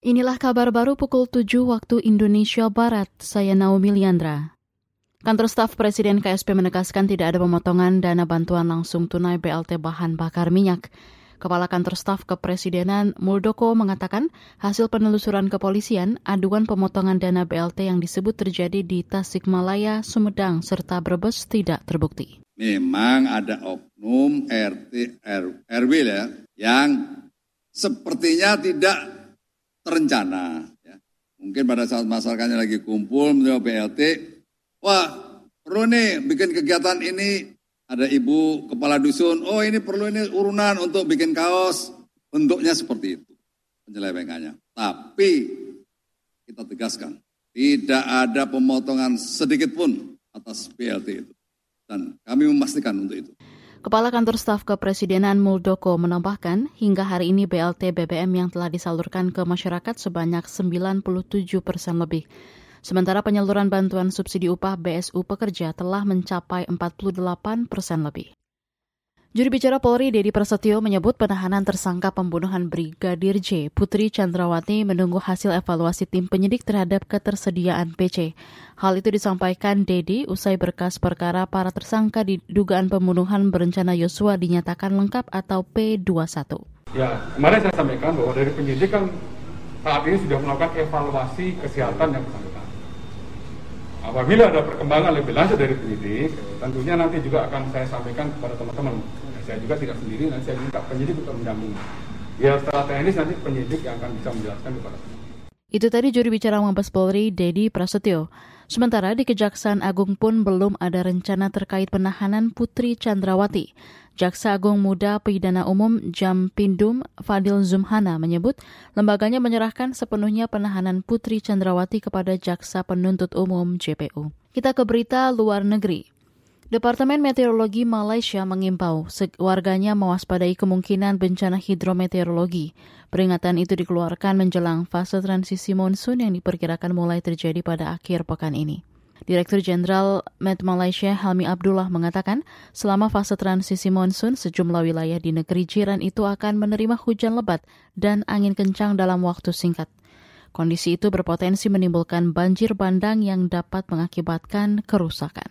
Inilah kabar baru pukul 7 waktu Indonesia Barat. Saya Naomi Liandra. Kantor staf Presiden KSP menegaskan tidak ada pemotongan dana bantuan langsung tunai BLT bahan bakar minyak. Kepala Kantor Staf Kepresidenan Muldoko mengatakan hasil penelusuran kepolisian aduan pemotongan dana BLT yang disebut terjadi di Tasikmalaya, Sumedang, serta Brebes tidak terbukti. Memang ada oknum RT RW ya yang sepertinya tidak terencana. Ya. Mungkin pada saat masyarakatnya lagi kumpul menerima BLT, wah perlu nih bikin kegiatan ini, ada ibu kepala dusun, oh ini perlu ini urunan untuk bikin kaos, bentuknya seperti itu penyelewengannya. Tapi kita tegaskan, tidak ada pemotongan sedikit pun atas BLT itu. Dan kami memastikan untuk itu. Kepala Kantor Staf Kepresidenan Muldoko menambahkan, hingga hari ini BLT BBM yang telah disalurkan ke masyarakat sebanyak 97 persen lebih. Sementara penyaluran bantuan subsidi upah BSU pekerja telah mencapai 48 persen lebih. Juri bicara Polri Dedi Prasetyo menyebut penahanan tersangka pembunuhan Brigadir J. Putri Chandrawati menunggu hasil evaluasi tim penyidik terhadap ketersediaan PC. Hal itu disampaikan Dedi usai berkas perkara para tersangka di dugaan pembunuhan berencana Yosua dinyatakan lengkap atau P21. Ya, kemarin saya sampaikan bahwa dari penyidik kan saat ini sudah melakukan evaluasi kesehatan yang bersangkutan. Apabila ada perkembangan lebih lanjut dari penyidik, tentunya nanti juga akan saya sampaikan kepada teman-teman. Saya juga tidak sendiri, nanti saya minta penyidik untuk mendampingi. Ya setelah teknis nanti penyidik yang akan bisa menjelaskan kepada teman. Itu tadi juri bicara Mabes Polri, Dedi Prasetyo. Sementara di Kejaksaan Agung pun belum ada rencana terkait penahanan Putri Chandrawati. Jaksa Agung Muda Pidana Umum Jam Pindum Fadil Zumhana menyebut lembaganya menyerahkan sepenuhnya penahanan Putri Chandrawati kepada Jaksa Penuntut Umum JPU. Kita ke berita luar negeri. Departemen Meteorologi Malaysia mengimbau warganya mewaspadai kemungkinan bencana hidrometeorologi. Peringatan itu dikeluarkan menjelang fase transisi monsun yang diperkirakan mulai terjadi pada akhir pekan ini. Direktur Jenderal Met Malaysia Helmi Abdullah mengatakan, selama fase transisi monsun, sejumlah wilayah di negeri jiran itu akan menerima hujan lebat dan angin kencang dalam waktu singkat. Kondisi itu berpotensi menimbulkan banjir bandang yang dapat mengakibatkan kerusakan.